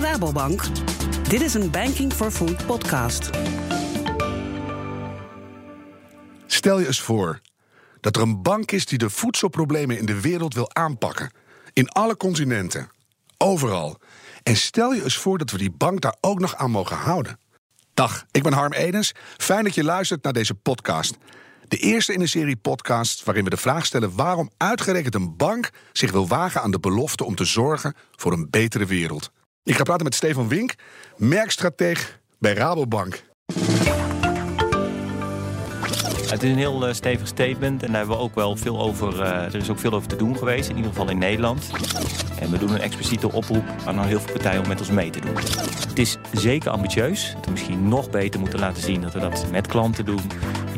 van Rabobank. Dit is een Banking for Food podcast. Stel je eens voor dat er een bank is die de voedselproblemen in de wereld wil aanpakken. In alle continenten. Overal. En stel je eens voor dat we die bank daar ook nog aan mogen houden. Dag, ik ben Harm Edens. Fijn dat je luistert naar deze podcast. De eerste in een serie podcasts waarin we de vraag stellen waarom uitgerekend een bank zich wil wagen aan de belofte om te zorgen voor een betere wereld. Ik ga praten met Stefan Wink, merkstrateeg bij Rabobank. Het is een heel uh, stevig statement en daar hebben we ook wel veel over. Uh, er is ook veel over te doen geweest, in ieder geval in Nederland. En we doen een expliciete oproep aan heel veel partijen om met ons mee te doen. Het is zeker ambitieus. Dat we misschien nog beter moeten laten zien dat we dat met klanten doen.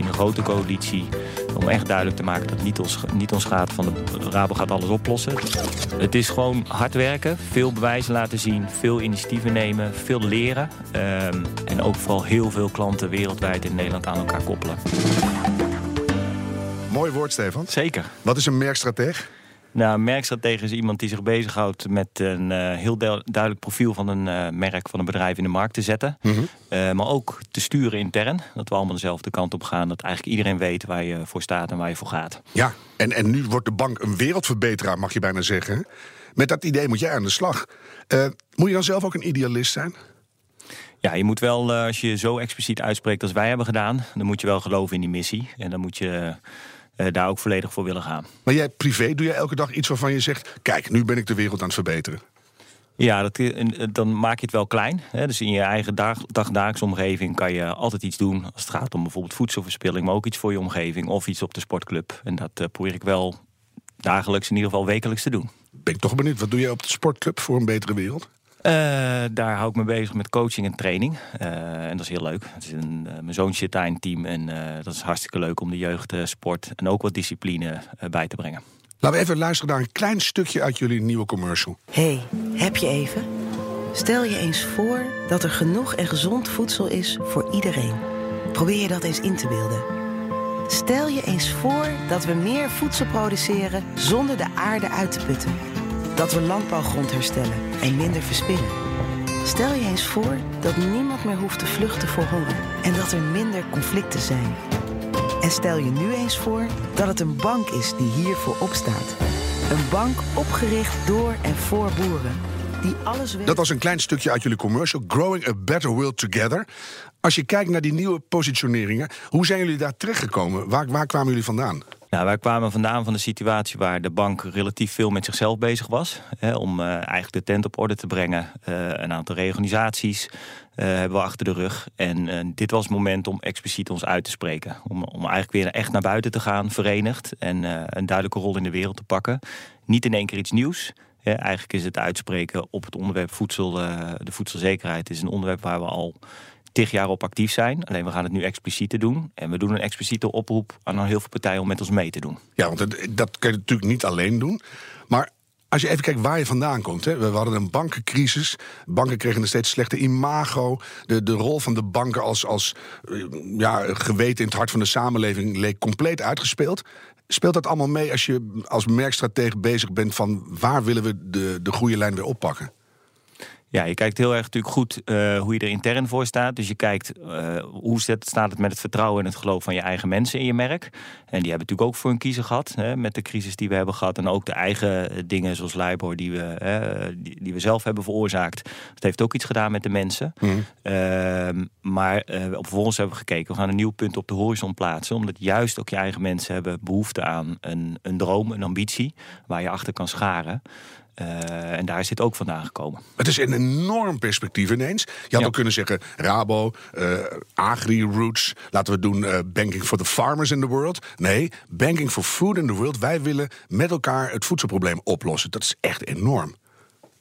In een grote coalitie. Om echt duidelijk te maken dat het niet ons, niet ons gaat van de Rabo gaat alles oplossen. Het is gewoon hard werken, veel bewijzen laten zien, veel initiatieven nemen, veel leren. Um, en ook vooral heel veel klanten wereldwijd in Nederland aan elkaar koppelen. Mooi woord, Stefan. Zeker. Wat is een merkstrateeg? Nou, een merkstratege is iemand die zich bezighoudt met een uh, heel duidelijk profiel van een uh, merk, van een bedrijf in de markt te zetten. Mm -hmm. uh, maar ook te sturen intern. Dat we allemaal dezelfde kant op gaan. Dat eigenlijk iedereen weet waar je voor staat en waar je voor gaat. Ja, en, en nu wordt de bank een wereldverbeteraar, mag je bijna zeggen. Met dat idee moet jij aan de slag. moet je dan zelf ook een idealist zijn? Ja, je moet wel, als je zo expliciet uitspreekt als wij hebben gedaan, dan moet je wel geloven in die missie. En dan moet je daar ook volledig voor willen gaan. Maar jij privé, doe je elke dag iets waarvan je zegt... kijk, nu ben ik de wereld aan het verbeteren? Ja, dat, dan maak je het wel klein. Hè. Dus in je eigen dag, dagdagelijkse omgeving kan je altijd iets doen... als het gaat om bijvoorbeeld voedselverspilling... maar ook iets voor je omgeving of iets op de sportclub. En dat uh, probeer ik wel dagelijks, in ieder geval wekelijks te doen. Ben ik toch benieuwd, wat doe je op de sportclub voor een betere wereld? Uh, daar hou ik me bezig met coaching en training. Uh, en dat is heel leuk. Het is een, uh, mijn zoontje zit daar in team. En dat is hartstikke leuk om de jeugd sport en ook wat discipline bij te brengen. Laten we even luisteren naar een klein stukje uit jullie nieuwe commercial. hey, heb je even? Stel je eens voor dat er genoeg en gezond voedsel is voor iedereen. Probeer je dat eens in te beelden. Stel je eens voor dat we meer voedsel produceren zonder de aarde uit te putten. Dat we landbouwgrond herstellen en minder verspillen. Stel je eens voor dat niemand meer hoeft te vluchten voor honger en dat er minder conflicten zijn. En stel je nu eens voor dat het een bank is die hiervoor opstaat. Een bank opgericht door en voor boeren. Die alles Dat was een klein stukje uit jullie commercial, Growing a Better World Together. Als je kijkt naar die nieuwe positioneringen, hoe zijn jullie daar terechtgekomen? Waar, waar kwamen jullie vandaan? Nou, wij kwamen vandaan van de situatie waar de bank relatief veel met zichzelf bezig was. Hè, om uh, eigenlijk de tent op orde te brengen. Uh, een aantal reorganisaties uh, hebben we achter de rug. En dit was het moment om expliciet ons uit te spreken. Om, om eigenlijk weer echt naar buiten te gaan, verenigd. En een duidelijke rol in de wereld te pakken. Niet in één keer iets nieuws. Eigenlijk is het uitspreken op het onderwerp voedsel, de voedselzekerheid... is een onderwerp waar we al tig jaar op actief zijn. Alleen we gaan het nu expliciet doen. En we doen een expliciete oproep aan heel veel partijen om met ons mee te doen. Ja, want dat kun je natuurlijk niet alleen doen. Maar als je even kijkt waar je vandaan komt. Hè. We hadden een bankencrisis. Banken kregen een steeds slechter imago. De, de rol van de banken als, als ja, geweten in het hart van de samenleving leek compleet uitgespeeld. Speelt dat allemaal mee als je als merkstratege bezig bent van waar willen we de, de goede lijn weer oppakken? Ja, je kijkt heel erg natuurlijk goed uh, hoe je er intern voor staat. Dus je kijkt uh, hoe staat het met het vertrouwen en het geloof van je eigen mensen in je merk. En die hebben natuurlijk ook voor een kiezer gehad hè, met de crisis die we hebben gehad. En ook de eigen dingen zoals LIBOR die we, uh, die, die, we zelf hebben veroorzaakt. Dat heeft ook iets gedaan met de mensen. Mm. maar op vervolgens hebben we gekeken, we gaan een nieuw punt op de horizon plaatsen. Omdat juist ook je eigen mensen hebben behoefte aan een, een droom, een ambitie. Waar je achter kan scharen. Uh, en daar is dit ook vandaan gekomen. Het is een enorm perspectief ineens. Je had ja. ook kunnen zeggen Rabo, uh, Agri-Roots. Laten we doen uh, Banking for the Farmers in the World. Nee, Banking for Food in the World. Wij willen met elkaar het voedselprobleem oplossen. Dat is echt enorm.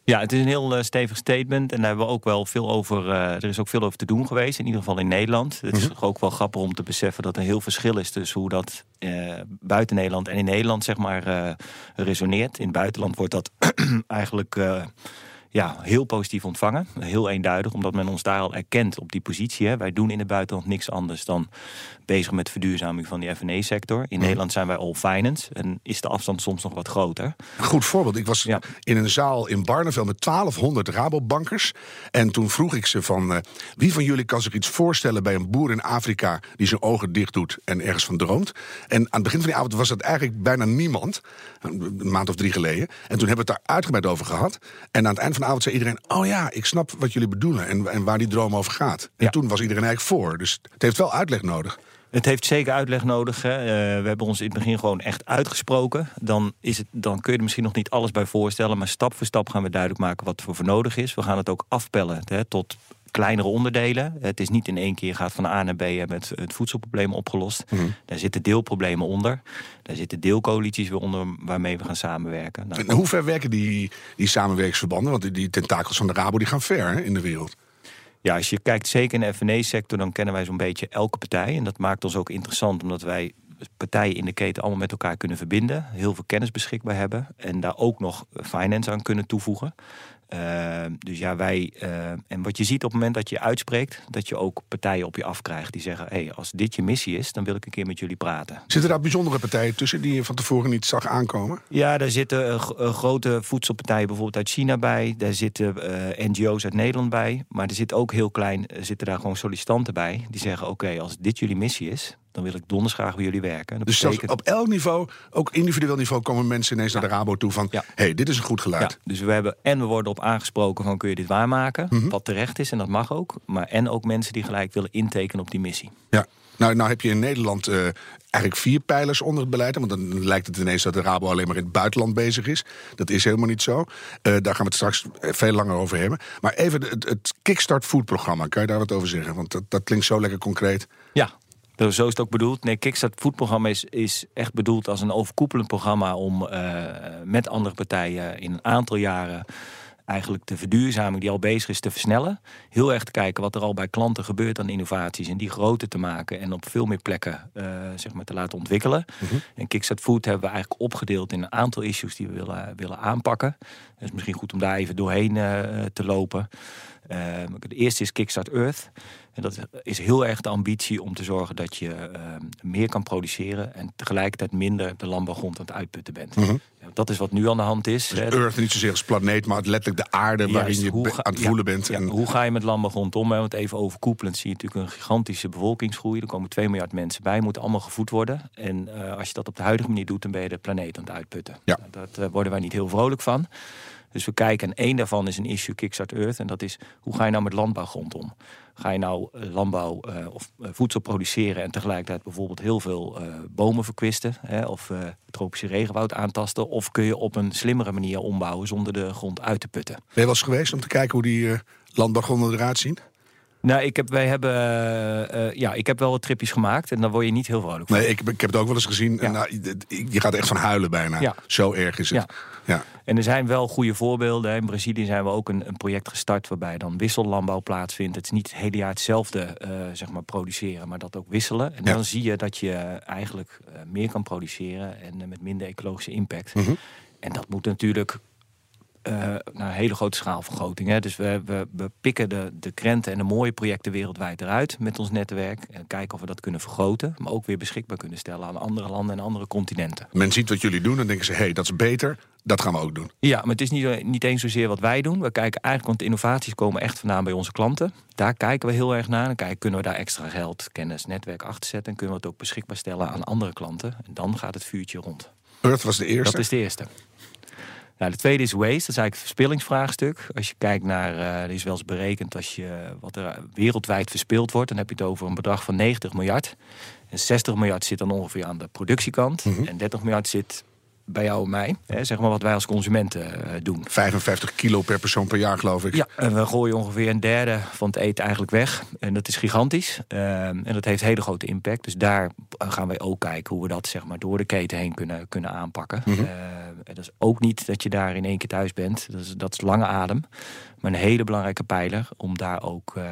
Ja, het is een heel uh, stevig statement. En daar hebben we ook wel veel over. Uh, er is ook veel over te doen geweest, in ieder geval in Nederland. Het is mm -hmm. ook wel grappig om te beseffen dat er heel verschil is tussen hoe dat uh, buiten Nederland en in Nederland zeg maar resoneert. In het buitenland wordt dat eigenlijk ja, heel positief ontvangen. Heel eenduidig, omdat men ons daar al erkent op die positie. Hè. Wij doen in het buitenland niks anders dan bezig met verduurzaming van die F&E-sector. In Nederland zijn wij all finance en is de afstand soms nog wat groter. Een goed voorbeeld. Ik was Ja. in een zaal in Barneveld met 1200 Rabobankers. En toen vroeg ik ze van... eh, wie van jullie kan zich iets voorstellen bij een boer in Afrika... die zijn ogen dicht doet en ergens van droomt? En aan het begin van die avond was dat eigenlijk bijna niemand. Een maand of drie geleden. En toen hebben we het daar uitgebreid over gehad. En aan het eind van de avond zei iedereen... oh ja, ik snap wat jullie bedoelen en, en waar die droom over gaat. En Ja. toen was iedereen eigenlijk voor. Dus het heeft wel uitleg nodig. Het heeft zeker uitleg nodig. Hè. Eh, we hebben ons in het begin gewoon echt uitgesproken. Dan, is het, dan kun je er misschien nog niet alles bij voorstellen. Maar stap voor stap gaan we duidelijk maken wat er voor nodig is. We gaan het ook afpellen hè, tot kleinere onderdelen. Het is niet in één keer gaat van A naar B en met het voedselprobleem opgelost. Daar zitten deelproblemen onder. Daar zitten deelcoalities weer onder waarmee we gaan samenwerken. Nou, En hoe ver werken die, die samenwerkingsverbanden? Want die, die tentakels van de Rabo die gaan ver hè, in de wereld. Ja, als je kijkt zeker in de F&E-sector, dan kennen wij zo'n beetje elke partij. En dat maakt ons ook interessant, omdat wij partijen in de keten allemaal met elkaar kunnen verbinden. Heel veel kennis beschikbaar hebben. En daar ook nog finance aan kunnen toevoegen. Uh, dus ja, wij. Uh, en wat je ziet op het moment dat je uitspreekt, dat je ook partijen op je afkrijgt die zeggen: hé, hey, als dit je missie is, dan wil ik een keer met jullie praten. Zitten daar bijzondere partijen tussen die je van tevoren niet zag aankomen? Ja, daar zitten uh, grote voedselpartijen bijvoorbeeld uit China bij. Daar zitten uh, NGO's uit Nederland bij. Maar er zit ook heel klein, zitten daar gewoon sollicitanten bij. Die zeggen: oké, okay, als dit jullie missie is, dan wil ik donders graag bij jullie werken. Dat dus betekent... op elk niveau, ook individueel niveau, komen mensen ineens ja. naar de Rabo toe van: ja. hey, dit is een goed geluid. Ja, dus we hebben en we worden op aangesproken van kun je dit waarmaken, mm -hmm. wat terecht is en dat mag ook. Maar en ook mensen die gelijk willen intekenen op die missie. Ja. Nou, nou heb je in Nederland uh, eigenlijk vier pijlers onder het beleid. Want dan lijkt het ineens dat de Rabo alleen maar in het buitenland bezig is. Dat is helemaal niet zo. Uh, daar gaan we het straks veel langer over hebben. Maar even het, het Kickstart Food programma. Kan je daar wat over zeggen? Want dat, dat klinkt zo lekker concreet. Ja, zo is het ook bedoeld. Nee, Kickstart Food programma is, is echt bedoeld als een overkoepelend programma om uh, met andere partijen in een aantal jaren eigenlijk de verduurzaming die al bezig is te versnellen. Heel erg te kijken wat er al bij klanten gebeurt aan innovaties en die groter te maken en op veel meer plekken uh, zeg maar te laten ontwikkelen. -hmm. En Kickstart Food hebben we eigenlijk opgedeeld in een aantal issues die we willen, willen aanpakken. Het is misschien goed om daar even doorheen uh, te lopen. De eerste is Kickstart Earth. En dat is heel erg de ambitie om te zorgen dat je uh, meer kan produceren en tegelijkertijd minder de landbouwgrond aan het uitputten bent. Mm -hmm. ja, dat is wat nu aan de hand is. Dus Earth niet zozeer als planeet, maar letterlijk de aarde Juist, waarin je ga, aan het voelen ja, bent. Ja, en... hoe ga je met landbouwgrond om? Want even overkoepelend zie je natuurlijk een gigantische bevolkingsgroei. Er komen 2 miljard mensen bij, moeten allemaal gevoed worden. En uh, als je dat op de huidige manier doet, dan ben je de planeet aan het uitputten. Nou, daar uh, worden wij niet heel vrolijk van. Dus we kijken, en één daarvan is een issue Kickstart Earth. En dat is, hoe ga je nou met landbouwgrond om? Ga je nou uh, landbouw uh, of uh, voedsel produceren... en tegelijkertijd bijvoorbeeld heel veel bomen verkwisten... Hè, of tropische regenwoud aantasten... of kun je op een slimmere manier ombouwen zonder de grond uit te putten? Ben je wel eens geweest om te kijken hoe die landbouwgronden eruit zien? Nou, ik heb, wij hebben, uh, ja, ik heb wel wat tripjes gemaakt en dan word je niet heel vrolijk van. Nee, ik, ik heb het ook wel eens gezien. Ja. En, nou, je gaat echt van huilen bijna. Ja. Zo erg is het. Ja. Ja. En er zijn wel goede voorbeelden. In Brazilië zijn we ook een, een project gestart waarbij dan wissellandbouw plaatsvindt. Het is niet het hele jaar hetzelfde uh, zeg maar produceren, maar dat ook wisselen. En dan zie je dat je eigenlijk uh, meer kan produceren en met minder ecologische impact. Mm -hmm. En dat moet natuurlijk naar een hele grote schaalvergroting. Hè. Dus we, we, we pikken de, de krenten en de mooie projecten wereldwijd eruit met ons netwerk. En kijken of we dat kunnen vergroten. Maar ook weer beschikbaar kunnen stellen aan andere landen en andere continenten. Men ziet wat jullie doen en denken ze, hé, hey, dat is beter. Dat gaan we ook doen. Ja, maar het is niet, niet eens zozeer wat wij doen. We kijken eigenlijk, want de innovaties komen echt vandaan bij onze klanten. Daar kijken we heel erg naar. En kijken, kunnen we daar extra geld, kennis, netwerk achter zetten. En kunnen we het ook beschikbaar stellen aan andere klanten. En dan gaat het vuurtje rond. Earth was de eerste? Dat is de eerste. Nou, de tweede is waste, dat is eigenlijk het verspillingsvraagstuk. Als je kijkt naar, uh, er is wel eens berekend als je wat er wereldwijd verspild wordt, dan heb je het over een bedrag van 90 miljard. En 60 miljard zit dan ongeveer aan de productiekant. Mhm. Mm -hmm. En 30 miljard zit bij jou en mij. Hè, zeg maar wat wij als consumenten uh, doen. 55 kilo per persoon per jaar, geloof ik. Ja, en we gooien ongeveer een derde van het eten eigenlijk weg. En dat is gigantisch. Uh, en dat heeft hele grote impact. Dus daar gaan wij ook kijken hoe we dat zeg maar, door de keten heen kunnen, kunnen aanpakken. Mm -hmm. dat is ook niet dat je daar in één keer thuis bent. Dat is, dat is lange adem. Maar een hele belangrijke pijler om daar ook uh,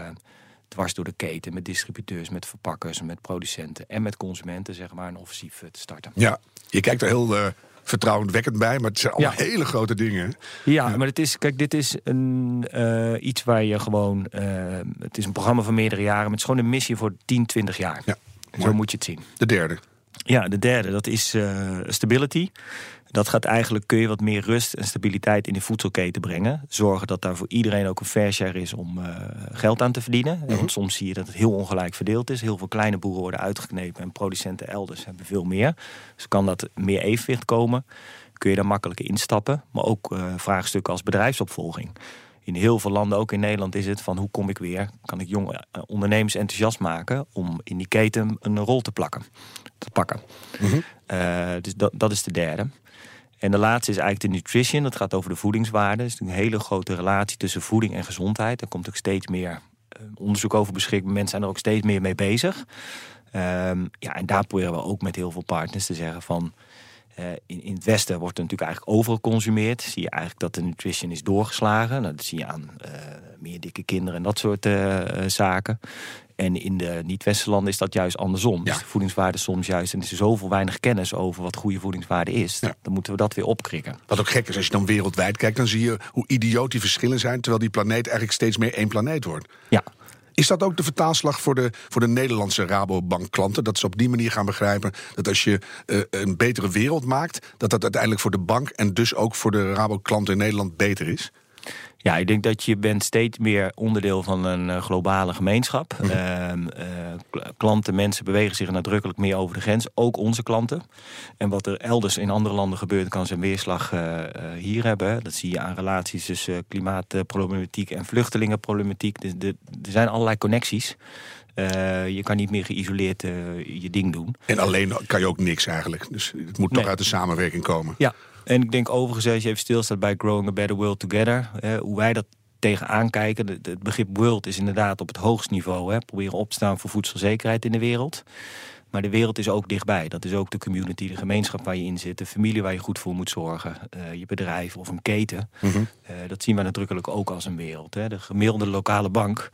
dwars door de keten... met distributeurs, met verpakkers, met producenten en met consumenten... zeg maar een offensief te starten. Ja, je kijkt er heel uh, vertrouwendwekkend bij, maar het zijn allemaal hele grote dingen. Ja, maar het is, kijk, dit is een, uh, iets waar je gewoon. Uh, het is een programma van meerdere jaren, maar het is gewoon een missie voor 10, 20 jaar. Ja, Zo moet je het zien. De derde. Ja, de derde, dat is uh, stability. Dat gaat eigenlijk, kun je wat meer rust en stabiliteit in de voedselketen brengen. Zorgen dat daar voor iedereen ook een fair share is om uh, geld aan te verdienen. Mm Want soms zie je dat het heel ongelijk verdeeld is. Heel veel kleine boeren worden uitgeknepen en producenten elders hebben veel meer. Dus kan dat meer evenwicht komen. Kun je daar makkelijker instappen. Maar ook uh, vraagstukken als bedrijfsopvolging. In heel veel landen, ook in Nederland, is het van hoe kom ik weer? Kan ik jonge ondernemers enthousiast maken om in die keten een rol te plakken, te pakken? Mm -hmm. uh, dus dat, dat is de derde. En de laatste is eigenlijk de nutrition. Dat gaat over de voedingswaarde. Het is een hele grote relatie tussen voeding en gezondheid. Er komt ook steeds meer onderzoek over beschikbaar. Mensen zijn er ook steeds meer mee bezig. Um, ja, en daar proberen we ook met heel veel partners te zeggen van... Uh, in, in, het Westen wordt er natuurlijk eigenlijk overal geconsumeerd. Zie je eigenlijk dat de nutrition is doorgeslagen. Nou, dat zie je aan uh, meer dikke kinderen en dat soort uh, zaken. En in de niet-westerse landen is dat juist andersom. Ja. Dus de voedingswaarde soms juist. En er is zoveel weinig kennis over wat goede voedingswaarde is. Ja. Dan moeten we dat weer opkrikken. Wat ook gek is, als je dan wereldwijd kijkt, dan zie je hoe idioot die verschillen zijn. Terwijl die planeet eigenlijk steeds meer één planeet wordt. Ja. Is dat ook de vertaalslag voor de, voor de Nederlandse Rabobank-klanten? Dat ze op die manier gaan begrijpen dat als je uh, een betere wereld maakt, dat dat uiteindelijk voor de bank en dus ook voor de Rabo-klanten in Nederland beter is? Ja, ik denk dat je bent steeds meer onderdeel van een globale gemeenschap. Mm -hmm. uh, klanten, mensen bewegen zich nadrukkelijk meer over de grens. Ook onze klanten. En wat er elders in andere landen gebeurt, kan zijn weerslag uh, hier hebben. Dat zie je aan relaties tussen klimaatproblematiek en vluchtelingenproblematiek. Dus de, er zijn allerlei connecties. Uh, je kan niet meer geïsoleerd uh, je ding doen. En alleen kan je ook niks eigenlijk. Dus het moet nee. toch uit de samenwerking komen. Ja, en ik denk overigens, als je even stilstaat bij Growing a Better World Together, hè, hoe wij dat tegenaan kijken. Het begrip world is inderdaad op het hoogst niveau. Hè, proberen op te staan voor voedselzekerheid in de wereld. Maar de wereld is ook dichtbij. Dat is ook de community, de gemeenschap waar je in zit, de familie waar je goed voor moet zorgen, uh, je bedrijf of een keten. Mm -hmm. uh, dat zien we nadrukkelijk ook als een wereld. Hè. De gemiddelde lokale bank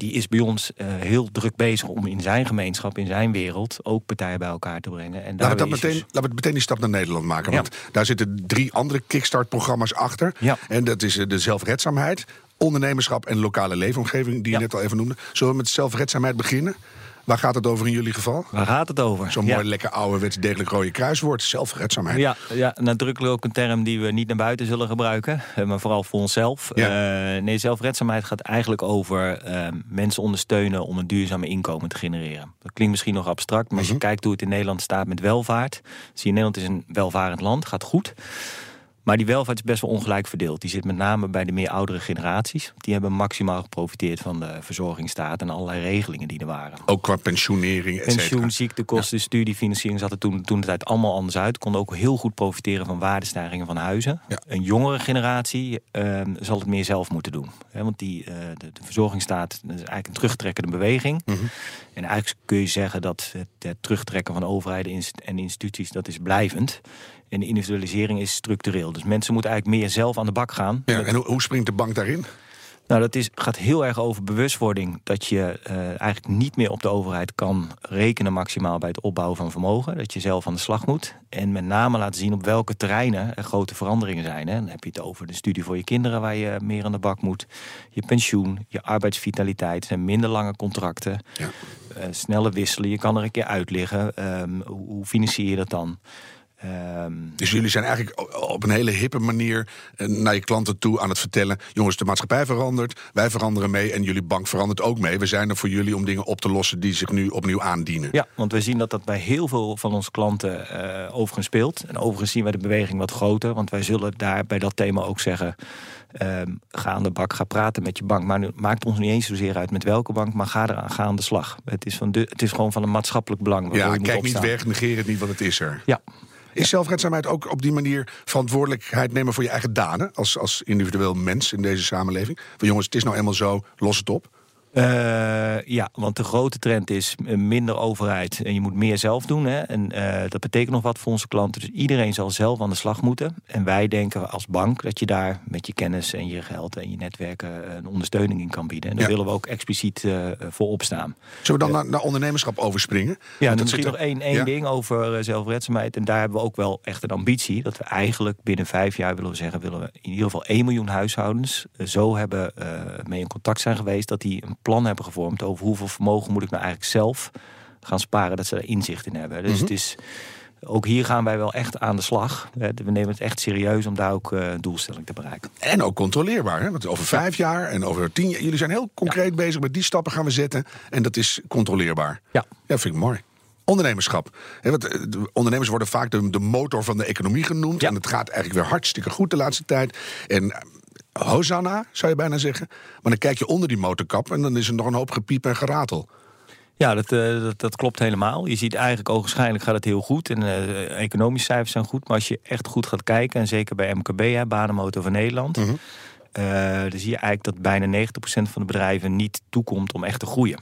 die is bij ons uh, heel druk bezig om in zijn gemeenschap, in zijn wereld, ook partijen bij elkaar te brengen. En laten, we dat meteen, dus... laten we meteen die stap naar Nederland maken. Want daar zitten drie andere kickstart-programma's achter. Ja. En dat is de zelfredzaamheid, ondernemerschap en lokale leefomgeving, die je net al even noemde. Zullen we met zelfredzaamheid beginnen? Waar gaat het over in jullie geval? Waar gaat het over? Zo'n ja. mooi, lekker ouderwets degelijk rode kruiswoord. Zelfredzaamheid. Ja, ja, nadrukkelijk ook een term die we niet naar buiten zullen gebruiken. Maar vooral voor onszelf. Ja. Uh, nee, zelfredzaamheid gaat eigenlijk over uh, mensen ondersteunen om een duurzame inkomen te genereren. Dat klinkt misschien nog abstract, maar als je -hmm. kijkt hoe het in Nederland staat met welvaart. Zie je, Nederland is een welvarend land, gaat goed. Maar die welvaart is best wel ongelijk verdeeld. Die zit met name bij de meer oudere generaties. Die hebben maximaal geprofiteerd van de verzorgingsstaat en allerlei regelingen die er waren. Ook qua pensionering, et Pensioen, ziektekosten, ja. studiefinanciering zat er toen, toen de tijd allemaal anders uit. Konden ook heel goed profiteren van waardestijgingen van huizen. Ja. Een jongere generatie uh, zal het meer zelf moeten doen. Hè, want die, uh, de, de verzorgingsstaat is eigenlijk een terugtrekkende beweging. Mm -hmm. En eigenlijk kun je zeggen dat het, het terugtrekken van overheden en instituties, dat is blijvend. En de individualisering is structureel. Dus mensen moeten eigenlijk meer zelf aan de bak gaan. Ja, en hoe springt de bank daarin? Nou, dat is, gaat heel erg over bewustwording. Dat je uh, eigenlijk niet meer op de overheid kan rekenen maximaal bij het opbouwen van vermogen. Dat je zelf aan de slag moet. En met name laten zien op welke terreinen er grote veranderingen zijn. Hè. Dan heb je het over de studie voor je kinderen waar je meer aan de bak moet. Je pensioen, je arbeidsvitaliteit, zijn minder lange contracten. Ja. Uh, snelle wisselen, je kan er een keer uitliggen. Um, hoe financier je dat dan? Um, dus jullie zijn eigenlijk op een hele hippe manier naar je klanten toe aan het vertellen: jongens, de maatschappij verandert, wij veranderen mee en jullie bank verandert ook mee. We zijn er voor jullie om dingen op te lossen die zich nu opnieuw aandienen. Ja, want we zien dat dat bij heel veel van onze klanten uh, overigens speelt. En overigens zien wij de beweging wat groter, want wij zullen daar bij dat thema ook zeggen. Um, ga aan de bak, ga praten met je bank. Maar nu maakt ons niet eens zozeer uit met welke bank, maar ga eraan, ga aan de slag. Het is, van de, het is gewoon van een maatschappelijk belang. Ja, kijk niet weg, negeer het niet, want het is er. Ja. Is zelfredzaamheid ook op die manier verantwoordelijkheid nemen voor je eigen daden als, als individueel mens in deze samenleving? Van jongens, het is nou eenmaal zo, los het op. Uh, ja, want de grote trend is minder overheid en je moet meer zelf doen. Hè? En uh, dat betekent nog wat voor onze klanten. Dus iedereen zal zelf aan de slag moeten. En wij denken als bank dat je daar met je kennis en je geld en je netwerken een ondersteuning in kan bieden. En daar willen we ook expliciet uh, voor opstaan. Zullen we dan naar, naar ondernemerschap overspringen? Ja, dan misschien nog één, één ding over zelfredzaamheid. En daar hebben we ook wel echt een ambitie. Dat we eigenlijk binnen vijf jaar willen we zeggen, willen we in ieder geval 1 miljoen huishoudens zo hebben mee in contact zijn geweest dat die een plan hebben gevormd over hoeveel vermogen moet ik nou eigenlijk zelf gaan sparen, dat ze er inzicht in hebben. Dus mhm. het is ook hier gaan wij wel echt aan de slag. We nemen het echt serieus om daar ook uh, doelstelling te bereiken. En ook controleerbaar. Hè? Want over vijf jaar en over tien jaar. Jullie zijn heel concreet bezig met die stappen gaan we zetten. En dat is controleerbaar. Ja. Ja, vind ik mooi. Ondernemerschap. want eh, ondernemers worden vaak de, de, motor van de economie genoemd. En het gaat eigenlijk weer hartstikke goed de laatste tijd. En Hosanna, zou je bijna zeggen. Maar dan kijk je onder die motorkap en dan is er nog een hoop gepiep en geratel. Ja, dat, uh, dat, dat, klopt helemaal. Je ziet eigenlijk ogenschijnlijk gaat het heel goed. En uh, economische cijfers zijn goed. Maar als je echt goed gaat kijken, en zeker bij MKB, hè, Banenmotor van Nederland... Mm dan zie je eigenlijk dat bijna 90% van de bedrijven niet toekomt om echt te groeien.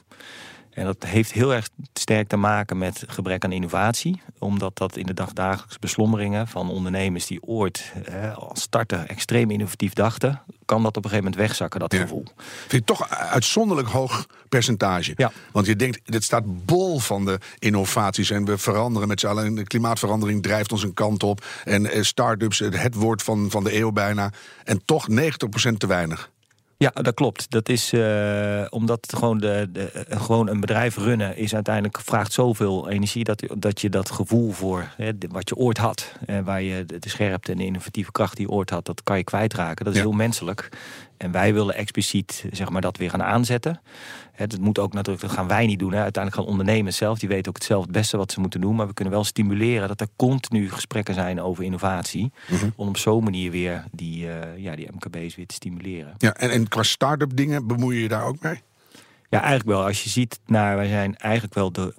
En dat heeft heel erg sterk te maken met gebrek aan innovatie. Omdat dat in de dagdagelijkse beslommeringen van ondernemers die ooit hè, als starter extreem innovatief dachten, kan dat op een gegeven moment wegzakken, dat gevoel. Vind je toch uitzonderlijk hoog percentage? Ja. Want je denkt, dit staat bol van de innovaties en we veranderen met z'n allen. De klimaatverandering drijft ons een kant op. En eh, start-ups, het woord van, van de eeuw bijna. En toch 90% te weinig. Ja, dat klopt. Dat is uh, omdat gewoon, de, de, eh, gewoon een bedrijf runnen is uiteindelijk vraagt zoveel energie dat, dat je dat gevoel voor hè, wat je ooit had, en waar je de scherpte en de innovatieve kracht die je ooit had, dat kan je kwijtraken. Dat is heel menselijk. En wij willen expliciet zeg maar, dat weer gaan aanzetten. Het moet ook natuurlijk, dat gaan wij niet doen. Hè. Uiteindelijk gaan ondernemers zelf, die weten ook het zelf het beste wat ze moeten doen. Maar we kunnen wel stimuleren dat er continu gesprekken zijn over innovatie. Mhm. Om op zo'n manier weer die, uh, ja, die MKB's weer te stimuleren. Ja, en, en qua start-up dingen bemoei je je daar ook mee? Ja, eigenlijk wel. Als je ziet, naar, wij zijn eigenlijk wel de,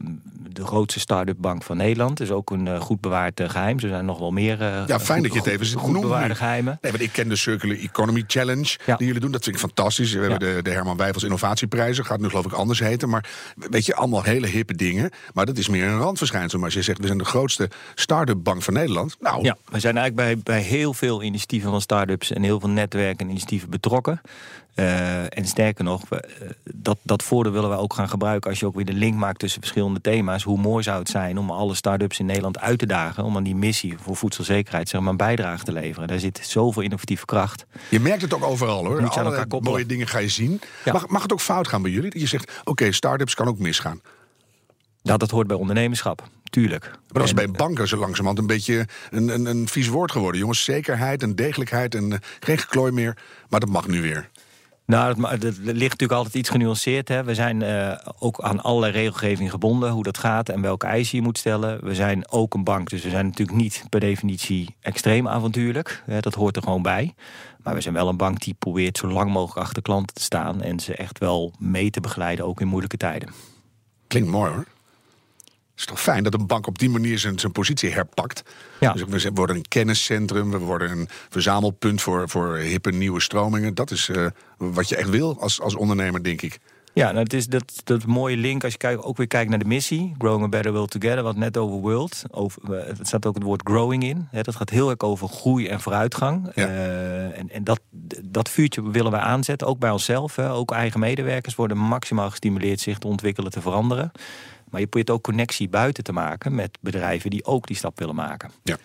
de grootste start-up bank van Nederland. Dus ook een uh, goed bewaard uh, geheim. Er zijn nog wel meer uh, ja, fijn dat je het even goed bewaarde geheimen. Nee, want ik ken de Circular Economy Challenge die jullie doen. Dat vind ik fantastisch. We hebben de, de Herman Wijfels Innovatieprijzen. Gaat nu geloof ik anders heten. Maar weet je, allemaal hele hippe dingen. Maar dat is meer een randverschijnsel. Maar als je zegt, we zijn de grootste start-up bank van Nederland. Nou. Ja, we zijn eigenlijk bij, bij heel veel initiatieven van start-ups en heel veel netwerken en initiatieven betrokken. Uh, en sterker nog, we, uh, dat, dat voordeel willen we ook gaan gebruiken als je ook weer de link maakt tussen verschillende thema's. Hoe mooi zou het zijn om alle start-ups in Nederland uit te dagen om aan die missie voor voedselzekerheid zeg maar, een bijdrage te leveren. Daar zit zoveel innovatieve kracht. Je merkt het ook overal hoor. Moet Alle mooie dingen ga je zien. Ja. Mag, mag het ook fout gaan bij jullie? Dat je zegt, oké, okay, start-ups kan ook misgaan. Nou, dat hoort bij ondernemerschap. Tuurlijk. Maar dat is bij banken zo langzamerhand een beetje een, een, een vies woord geworden. Jongens, zekerheid en degelijkheid en uh, geen geklooi meer. Maar dat mag nu weer. Nou, het, ligt natuurlijk altijd iets genuanceerd. Hè. We zijn uh, ook aan allerlei regelgeving gebonden, hoe dat gaat en welke eisen je moet stellen. We zijn ook een bank, dus we zijn natuurlijk niet per definitie extreem avontuurlijk. Hè, dat hoort er gewoon bij. Maar we zijn wel een bank die probeert zo lang mogelijk achter klanten te staan en ze echt wel mee te begeleiden, ook in moeilijke tijden. Klinkt mooi hoor is toch fijn dat een bank op die manier zijn, zijn positie herpakt. Ja. Dus we worden een kenniscentrum, we worden een verzamelpunt voor, voor hippe nieuwe stromingen. Dat is uh, wat je echt wil als, als ondernemer, denk ik. Ja, nou, het is dat, dat mooie link als je ook weer kijkt naar de missie. Growing a Better World Together, wat net over world. Over, het staat ook het woord growing in. Hè, dat gaat heel erg over groei en vooruitgang. Ja. Uh, en en dat, dat vuurtje willen wij aanzetten, ook bij onszelf. Hè. Ook eigen medewerkers worden maximaal gestimuleerd zich te ontwikkelen, te veranderen. Maar je probeert ook connectie buiten te maken met bedrijven die ook die stap willen maken. Ja.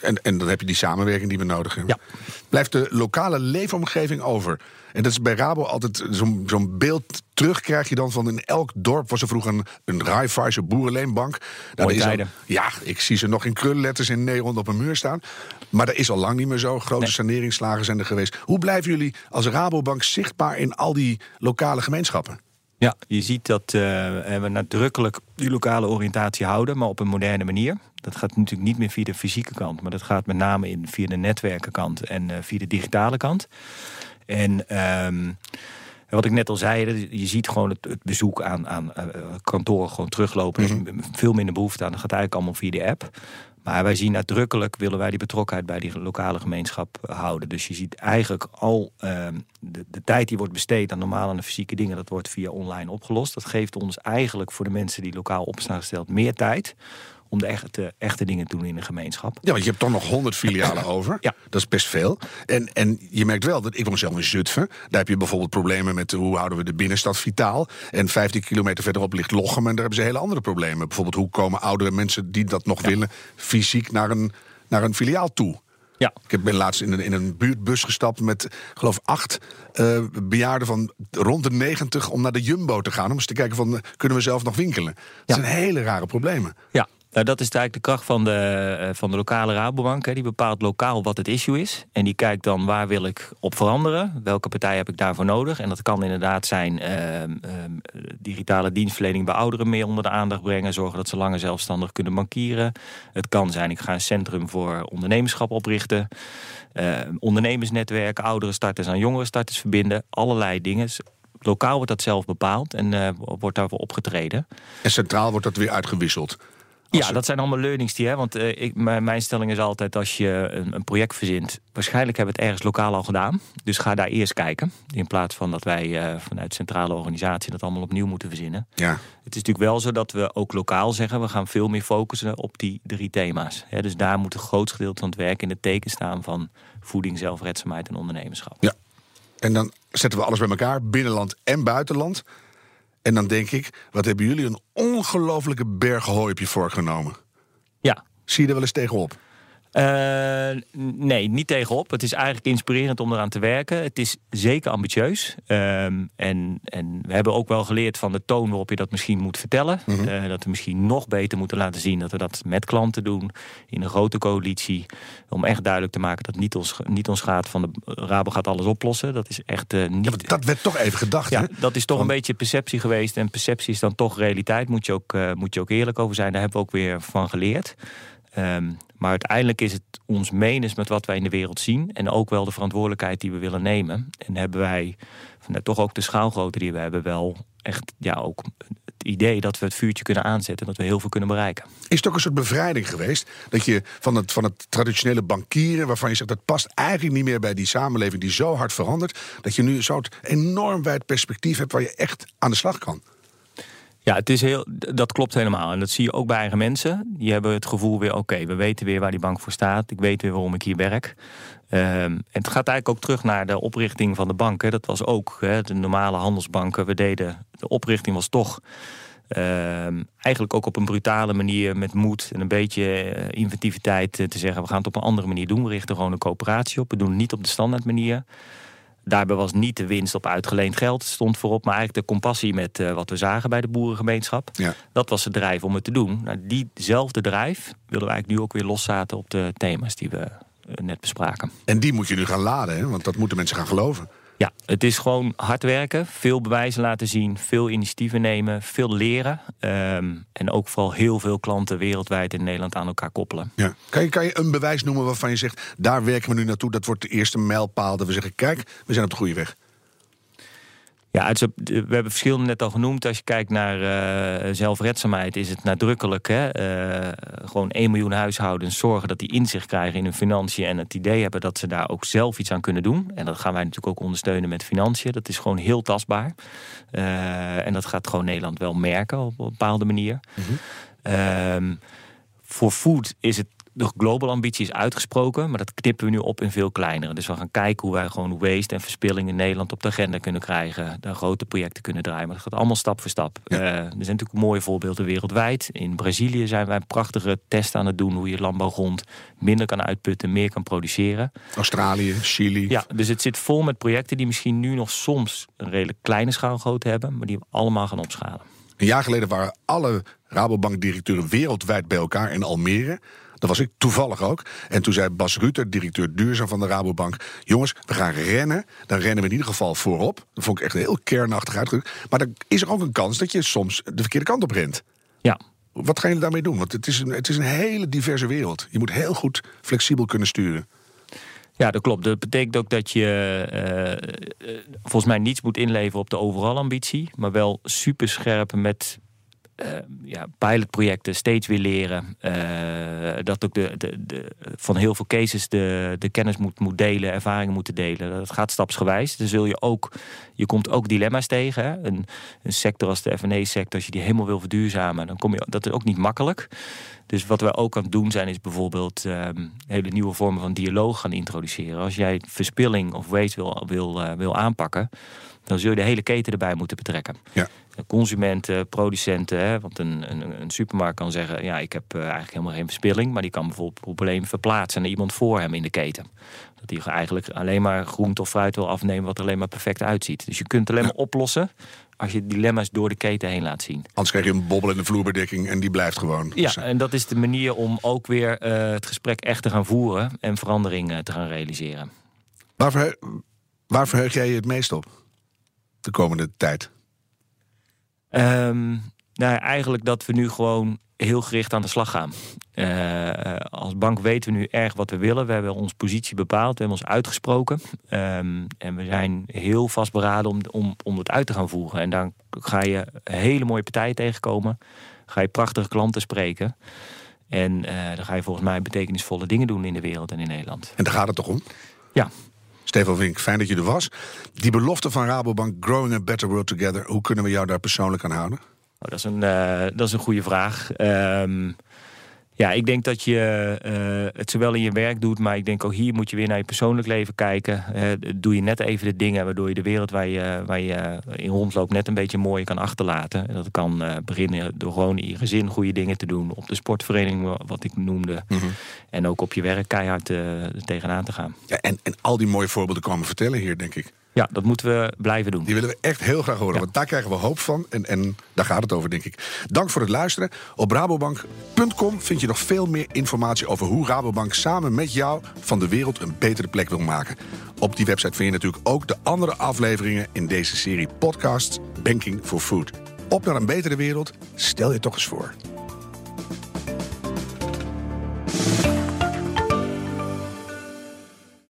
En, en dan heb je die samenwerking die we nodig hebben. Ja. Blijft de lokale leefomgeving over? En dat is bij Rabo altijd zo'n zo'n beeld terug krijg je dan van in elk dorp was er vroeger een, een Raiffeisen boerenleenbank. Daar is al, ja, ik zie ze nog in krulletters in Nederland op een muur staan. Maar dat is al lang niet meer zo. Grote nee. saneringslagen zijn er geweest. Hoe blijven jullie als Rabobank zichtbaar in al die lokale gemeenschappen? Ja, je ziet dat uh, we nadrukkelijk die lokale oriëntatie houden, maar op een moderne manier. Dat gaat natuurlijk niet meer via de fysieke kant, maar dat gaat met name in, via de netwerkenkant en uh, via de digitale kant. En um, wat ik net al zei, je ziet gewoon het, het bezoek aan, aan uh, kantoren gewoon teruglopen. Er is mhm. veel minder behoefte aan. Dat gaat eigenlijk allemaal via de app. Maar wij zien nadrukkelijk, willen wij die betrokkenheid bij die lokale gemeenschap houden. Dus je ziet eigenlijk al uh, de, de, tijd die wordt besteed aan normale en fysieke dingen, dat wordt via online opgelost. Dat geeft ons eigenlijk voor de mensen die lokaal op staan gesteld meer tijd om de echte, echte dingen te doen in de gemeenschap. Ja, want je hebt toch nog 100 filialen over. Ja. Dat is best veel. En, en je merkt wel dat ik woon zelf in Zutphen. Daar heb je bijvoorbeeld problemen met hoe houden we de binnenstad vitaal. En 15 kilometer verderop ligt Lochem. En daar hebben ze hele andere problemen. Bijvoorbeeld hoe komen oudere mensen die dat nog willen fysiek naar een, naar een filiaal toe. Ja. Ik ben laatst in een, in een buurtbus gestapt met, geloof acht uh, bejaarden van rond de 90 om naar de Jumbo te gaan. Om eens te kijken van, kunnen we zelf nog winkelen? Dat ja. zijn hele rare problemen. Ja, nou, dat is eigenlijk de kracht van de, uh, van de lokale Rabobank. Hè. Die bepaalt lokaal wat het issue is. En die kijkt dan waar wil ik op veranderen. Welke partij heb ik daarvoor nodig. En dat kan inderdaad zijn uh, uh, digitale dienstverlening bij ouderen meer onder de aandacht brengen. Zorgen dat ze langer zelfstandig kunnen bankieren. Het kan zijn ik ga een centrum voor ondernemerschap oprichten. ondernemersnetwerken, ouderen starters aan jongeren starters verbinden. Allerlei dingen. Lokaal wordt dat zelf bepaald en wordt daarvoor opgetreden. En centraal wordt dat weer uitgewisseld. Ja, dat zijn allemaal learnings die, hè, want uh, ik, mijn stelling is altijd als je een, een, project verzint, waarschijnlijk hebben we het ergens lokaal al gedaan. Dus ga daar eerst kijken, in plaats van dat wij uh, vanuit centrale organisatie dat allemaal opnieuw moeten verzinnen. Ja. Het is natuurlijk wel zo dat we ook lokaal zeggen, we gaan veel meer focussen op die drie thema's. Hè, dus daar moet een groot gedeelte van het werk in het teken staan van voeding, zelfredzaamheid en ondernemerschap. Ja, en dan zetten we alles bij elkaar, binnenland en buitenland. En dan denk ik, wat hebben jullie een ongelofelijke berg hooi op je voorgenomen? Ja. Zie je er wel eens tegenop? Uh, nee, niet tegenop. Het is eigenlijk inspirerend om eraan te werken. Het is zeker ambitieus. Um, en, en we hebben ook wel geleerd van de toon waarop je dat misschien moet vertellen. Mm -hmm. uh, dat we misschien nog beter moeten laten zien dat we dat met klanten doen. In een grote coalitie. Om echt duidelijk te maken dat niet ons, niet ons gaat van de Rabo gaat alles oplossen. Dat is echt uh, niet... Ja, dat werd toch even gedacht, ja, hè? Dat is toch een beetje perceptie geweest. En perceptie is dan toch realiteit. Moet je ook, moet je ook eerlijk over zijn. Daar hebben we ook weer van geleerd. Um, maar uiteindelijk is het ons menens met wat wij in de wereld zien. En ook wel de verantwoordelijkheid die we willen nemen. En hebben wij, nou, toch ook de schaalgrootte die we hebben, wel echt ja, ook het idee dat we het vuurtje kunnen aanzetten. Dat we heel veel kunnen bereiken. Is het ook een soort bevrijding geweest? Dat je van het, van het traditionele bankieren, waarvan je zegt dat past eigenlijk niet meer bij die samenleving die zo hard verandert. Dat je nu zo'n enorm wijd perspectief hebt waar je echt aan de slag kan. Ja, het is heel, dat klopt helemaal. En dat zie je ook bij eigen mensen. Die hebben het gevoel weer, oké, we weten weer waar die bank voor staat. Ik weet weer waarom ik hier werk. Um, en het gaat eigenlijk ook terug naar de oprichting van de banken. Dat was ook de normale handelsbanken. We deden, de oprichting was toch um, eigenlijk ook op een brutale manier met moed en een beetje uh, inventiviteit uh, te zeggen... we gaan het op een andere manier doen. We richten gewoon een coöperatie op. We doen het niet op de standaard manier. Daarbij was niet de winst op uitgeleend geld stond voorop, maar eigenlijk de compassie met uh, wat we zagen bij de boerengemeenschap. Ja. Dat was de drijf om het te doen. Nou, diezelfde drijf willen we eigenlijk nu ook weer loszaten op de thema's die we uh, net bespraken. En die moet je nu gaan laden, hè? want dat moeten mensen gaan geloven. Ja, het is gewoon hard werken, veel bewijzen laten zien, veel initiatieven nemen, veel leren. Um, en ook vooral heel veel klanten wereldwijd in Nederland aan elkaar koppelen. Ja. Kan, je, kan je een bewijs noemen waarvan je zegt, daar werken we nu naartoe, dat wordt de eerste mijlpaal dat we zeggen, kijk, we zijn op de goede weg. Ja, het we hebben verschillende net al genoemd. Als je kijkt naar uh, zelfredzaamheid, is het nadrukkelijk. Hè? Uh, gewoon 1 miljoen huishoudens zorgen dat die inzicht krijgen in hun financiën. En het idee hebben dat ze daar ook zelf iets aan kunnen doen. En dat gaan wij natuurlijk ook ondersteunen met financiën. Dat is gewoon heel tastbaar. Uh, en dat gaat gewoon Nederland wel merken op een bepaalde manier. Mm -hmm. voor food is het de global ambitie is uitgesproken, maar dat knippen we nu op in veel kleinere. Dus we gaan kijken hoe wij gewoon waste en verspilling in Nederland op de agenda kunnen krijgen. Daar grote projecten kunnen draaien. Maar dat gaat allemaal stap voor stap. Ja. Uh, er zijn natuurlijk mooie voorbeelden wereldwijd. In Brazilië zijn wij prachtige testen aan het doen hoe je landbouwgrond minder kan uitputten, meer kan produceren. Australië, Chili. Ja, dus het zit vol met projecten die misschien nu nog soms een redelijk kleine schaalgrootte hebben, maar die we allemaal gaan opschalen. Een jaar geleden waren alle Rabobank-directeuren wereldwijd bij elkaar in Almere. Dat was ik toevallig ook. En toen zei Bas Ruter, directeur duurzaam van de Rabobank... jongens, we gaan rennen. Dan rennen we in ieder geval voorop. Dat vond ik echt heel kernachtig uitgedrukt. Maar dan is er ook een kans dat je soms de verkeerde kant op rent. Ja. Wat gaan jullie daarmee doen? Want het is, een, het is een hele diverse wereld. Je moet heel goed flexibel kunnen sturen. Ja, dat klopt. Dat betekent ook dat je uh, volgens mij niets moet inleveren op de overal ambitie. Maar wel super scherp met uh, ja, pilotprojecten steeds weer leren. dat ook de, de, van heel veel cases de, de kennis moet, moet delen, ervaringen moeten delen. Dat gaat stapsgewijs. Dan zul je ook, je komt ook dilemma's tegen. Hè? Een, een sector als de F&E-sector, als je die helemaal wil verduurzamen, dan kom je, dat is ook niet makkelijk. Dus wat we ook aan het doen zijn, is bijvoorbeeld um, hele nieuwe vormen van dialoog gaan introduceren. Als jij verspilling of waste wil, wil, uh, wil aanpakken, dan zul je de hele keten erbij moeten betrekken. Ja. Consumenten, producenten, hè, want een, een, een, supermarkt kan zeggen: Ja, ik heb uh, eigenlijk helemaal geen verspilling, maar die kan bijvoorbeeld het probleem verplaatsen naar iemand voor hem in de keten. Dat hij eigenlijk alleen maar groente of fruit wil afnemen wat er alleen maar perfect uitziet. Dus je kunt het alleen maar oplossen als je dilemma's door de keten heen laat zien. Anders krijg je een bobbel in de vloerbedekking en die blijft gewoon. Ja, en dat is de manier om ook weer uh, het gesprek echt te gaan voeren en verandering uh, te gaan realiseren. Waar, waar verheug jij je het meest op de komende tijd? Um, nou, eigenlijk dat we nu gewoon heel gericht aan de slag gaan. Uh, als bank weten we nu erg wat we willen. We hebben onze positie bepaald, we hebben ons uitgesproken. Um, en we zijn heel vastberaden om, om, om het uit te gaan voeren. En dan ga je hele mooie partijen tegenkomen. Ga je prachtige klanten spreken. En uh, dan ga je volgens mij betekenisvolle dingen doen in de wereld en in Nederland. En daar gaat het toch om? Ja. Stefan Wink, fijn dat je er was. Die belofte van Rabobank, Growing a Better World Together... hoe kunnen we jou daar persoonlijk aan houden? Oh, dat, is een, uh, dat is een goede vraag. Um, ja, ik denk dat je uh, het zowel in je werk doet, maar ik denk ook hier moet je weer naar je persoonlijk leven kijken. Uh, doe je net even de dingen waardoor je de wereld waar je, waar je in rondloopt net een beetje mooi kan achterlaten. Dat kan uh, beginnen door gewoon in je gezin goede dingen te doen. Op de sportvereniging, wat ik noemde. Mm -hmm. En ook op je werk keihard tegenaan te gaan. Ja, en, en al die mooie voorbeelden komen vertellen hier, denk ik. Ja, dat moeten we blijven doen. Die willen we echt heel graag horen, ja. want daar krijgen we hoop van. En, en daar gaat het over, denk ik. Dank voor het luisteren. Op rabobank.com vind je nog veel meer informatie over hoe Rabobank samen met jou van de wereld een betere plek wil maken. Op die website vind je natuurlijk ook de andere afleveringen in deze serie podcasts Banking for Food. Op naar een betere wereld, stel je toch eens voor.